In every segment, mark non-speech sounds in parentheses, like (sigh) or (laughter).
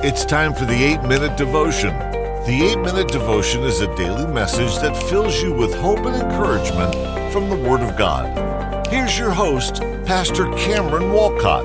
It's time for the 8 Minute Devotion. The 8 Minute Devotion is a daily message that fills you with hope and encouragement from the Word of God. Here's your host, Pastor Cameron Walcott.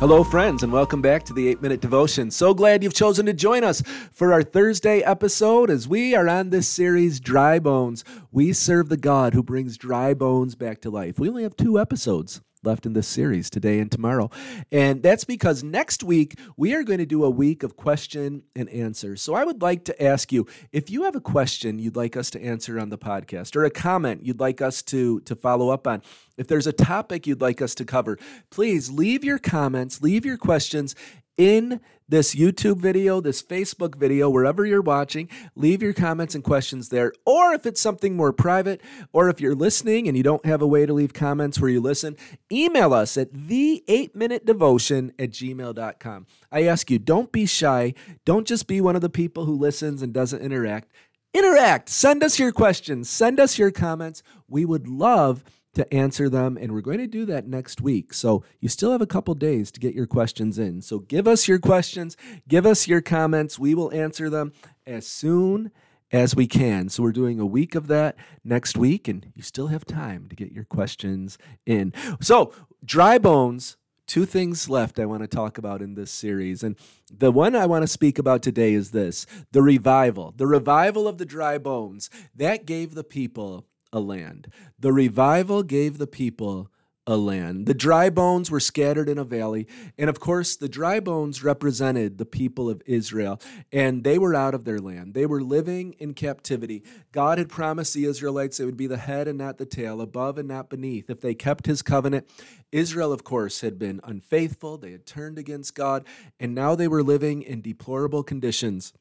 Hello, friends, and welcome back to the 8 Minute Devotion. So glad you've chosen to join us for our Thursday episode as we are on this series, Dry Bones. We serve the God who brings dry bones back to life. We only have two episodes left in this series today and tomorrow. And that's because next week we are going to do a week of question and answer. So I would like to ask you if you have a question you'd like us to answer on the podcast or a comment you'd like us to to follow up on. If there's a topic you'd like us to cover, please leave your comments, leave your questions in this YouTube video, this Facebook video, wherever you're watching, leave your comments and questions there. Or if it's something more private, or if you're listening and you don't have a way to leave comments where you listen, email us at the 8 minute devotion at gmail.com. I ask you, don't be shy. Don't just be one of the people who listens and doesn't interact. Interact. Send us your questions. Send us your comments. We would love to answer them. And we're going to do that next week. So you still have a couple days to get your questions in. So give us your questions, give us your comments. We will answer them as soon as we can. So we're doing a week of that next week, and you still have time to get your questions in. So, dry bones. Two things left I want to talk about in this series. And the one I want to speak about today is this the revival. The revival of the dry bones. That gave the people a land. The revival gave the people a land. The dry bones were scattered in a valley. And of course, the dry bones represented the people of Israel, and they were out of their land. They were living in captivity. God had promised the Israelites it would be the head and not the tail, above and not beneath, if they kept his covenant. Israel, of course, had been unfaithful. They had turned against God, and now they were living in deplorable conditions.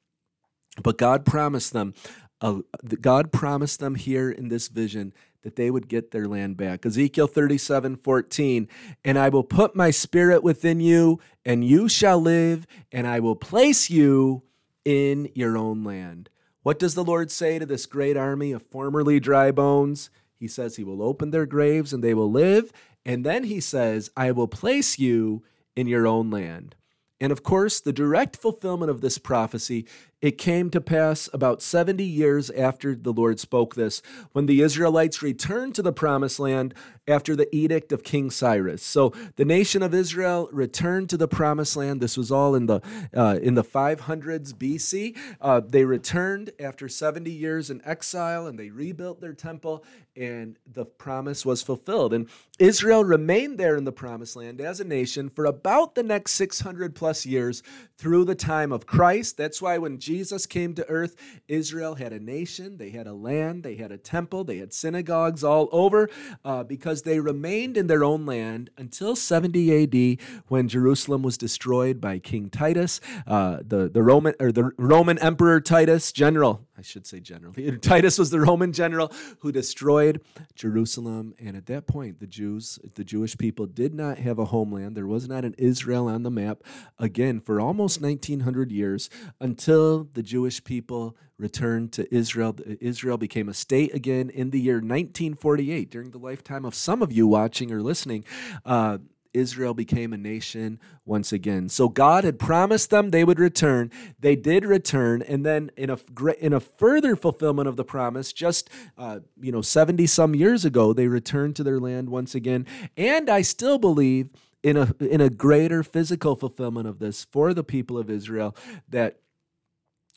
But God promised them uh, God promised them here in this vision that they would get their land back. Ezekiel 37 14, and I will put my spirit within you, and you shall live, and I will place you in your own land. What does the Lord say to this great army of formerly dry bones? He says he will open their graves and they will live. And then he says, I will place you in your own land. And of course, the direct fulfillment of this prophecy it came to pass about 70 years after the Lord spoke this, when the Israelites returned to the promised land after the edict of King Cyrus. So the nation of Israel returned to the promised land. This was all in the uh, in the 500s BC. Uh, they returned after 70 years in exile, and they rebuilt their temple, and the promise was fulfilled. And Israel remained there in the promised land as a nation for about the next 600 plus years through the time of Christ. That's why when Jesus came to earth, Israel had a nation, they had a land, they had a temple, they had synagogues all over uh, because they remained in their own land until 70 AD when Jerusalem was destroyed by King Titus, uh, the, the Roman or the Roman Emperor Titus, general I should say generally. (laughs) Titus was the Roman general who destroyed Jerusalem. And at that point, the Jews, the Jewish people, did not have a homeland. There was not an Israel on the map, again, for almost 1900 years until the Jewish people returned to Israel. Israel became a state again in the year 1948, during the lifetime of some of you watching or listening. Uh, Israel became a nation once again. So God had promised them they would return. They did return, and then in a in a further fulfillment of the promise, just uh, you know seventy some years ago, they returned to their land once again. And I still believe in a in a greater physical fulfillment of this for the people of Israel that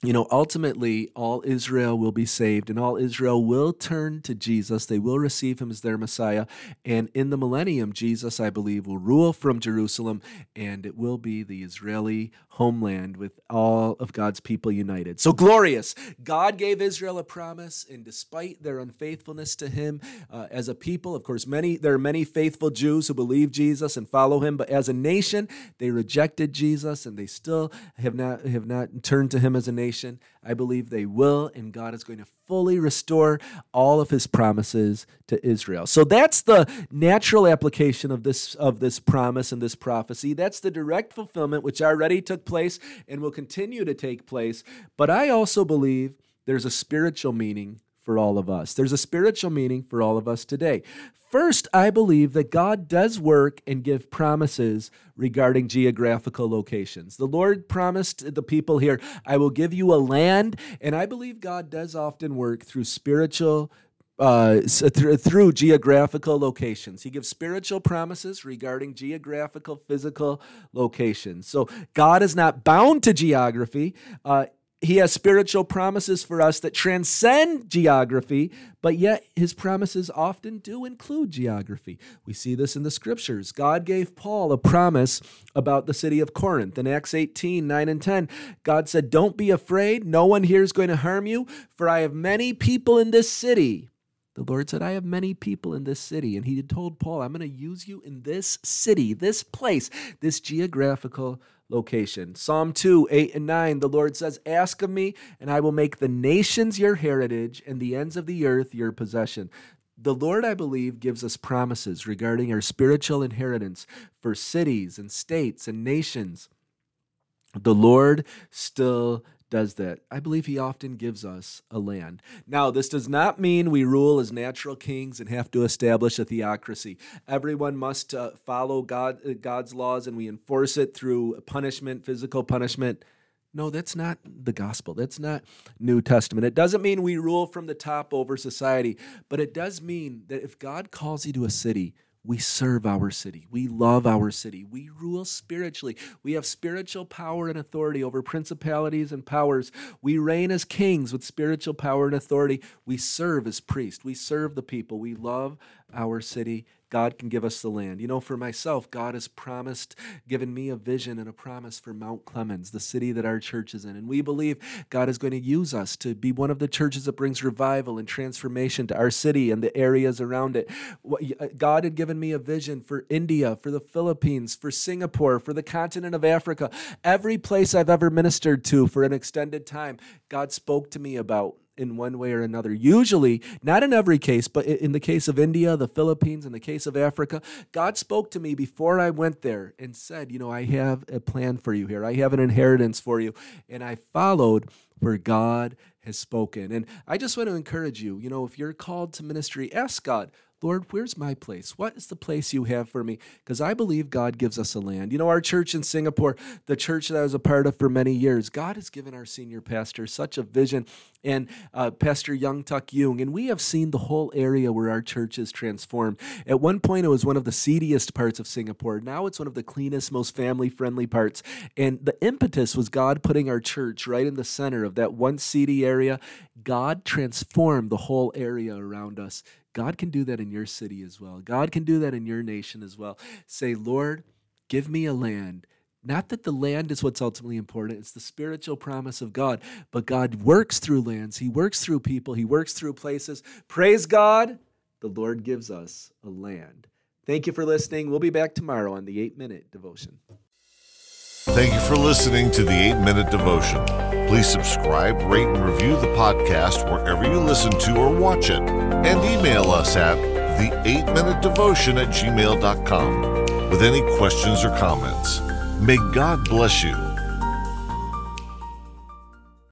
you know, ultimately, all Israel will be saved and all Israel will turn to Jesus. They will receive him as their Messiah. And in the millennium, Jesus, I believe, will rule from Jerusalem and it will be the Israeli homeland with all of God's people united. So glorious. God gave Israel a promise, and despite their unfaithfulness to him uh, as a people, of course, many there are many faithful Jews who believe Jesus and follow him, but as a nation, they rejected Jesus and they still have not have not turned to him as a nation nation. I believe they will, and God is going to fully restore all of his promises to Israel. So that's the natural application of this of this promise and this prophecy. That's the direct fulfillment which already took place and will continue to take place. But I also believe there's a spiritual meaning for all of us. There's a spiritual meaning for all of us today. First, I believe that God does work and give promises regarding geographical locations. The Lord promised the people here, I will give you a land, and I believe God does often work through spiritual uh, through, through geographical locations. He gives spiritual promises regarding geographical, physical locations. So God is not bound to geography. Uh, he has spiritual promises for us that transcend geography, but yet his promises often do include geography. We see this in the scriptures. God gave Paul a promise about the city of Corinth. In Acts 18 9 and 10, God said, Don't be afraid. No one here is going to harm you, for I have many people in this city. The Lord said, I have many people in this city. And he had told Paul, I'm going to use you in this city, this place, this geographical location. Psalm 2, 8 and 9, the Lord says, Ask of me, and I will make the nations your heritage and the ends of the earth your possession. The Lord, I believe, gives us promises regarding our spiritual inheritance for cities and states and nations. The Lord still does that. I believe he often gives us a land. Now, this does not mean we rule as natural kings and have to establish a theocracy. Everyone must uh, follow God, uh, God's laws and we enforce it through punishment, physical punishment. No, that's not the gospel. That's not New Testament. It doesn't mean we rule from the top over society, but it does mean that if God calls you to a city, we serve our city. We love our city. We rule spiritually. We have spiritual power and authority over principalities and powers. We reign as kings with spiritual power and authority. We serve as priests. We serve the people. We love our city God can give us the land. You know, for myself, God has promised, given me a vision and a promise for Mount Clemens, the city that our church is in. And we believe God is going to use us to be one of the churches that brings revival and transformation to our city and the areas around it. Uh, God had given me a vision for India, for the Philippines, for Singapore, for the continent of Africa. Every place I've ever ministered to for an extended time, God spoke to me about in one way or another. Usually, not in every case, but in the case of India, the Philippines, in the case of Africa, God spoke to me before I went there and said, You know, I have a plan for you here, I have an inheritance for you. And I followed where God has spoken. And I just want to encourage you, you know, if you're called to ministry, ask God, Lord, where's my place? What is the place you have for me? Because I believe God gives us a land. You know, our church in Singapore, the church that I was a part of for many years, God has given our senior pastor such a vision and uh, Pastor Yang Tuck Yoong, and we have seen the whole area where our church is transformed. At one point, it was one of the seediest parts of Singapore. Now it's one of the cleanest, most family friendly parts. And the impetus was God putting our church right in the center of that one seedy area. God transformed the whole area around us God can do that in your city as well. God can do that in your nation as well. Say, Lord, give me a land. Not that the land is what's ultimately important, it's the spiritual promise of God. But God works through lands, He works through people, He works through places. Praise God, the Lord gives us a land. Thank you for listening. We'll be back tomorrow on the eight minute devotion. Thank you for listening to the eight minute devotion. Please subscribe, rate, and review the podcast wherever you listen to or watch it. And email us at the 8 minute devotion at gmail.com with any questions or comments. May God bless you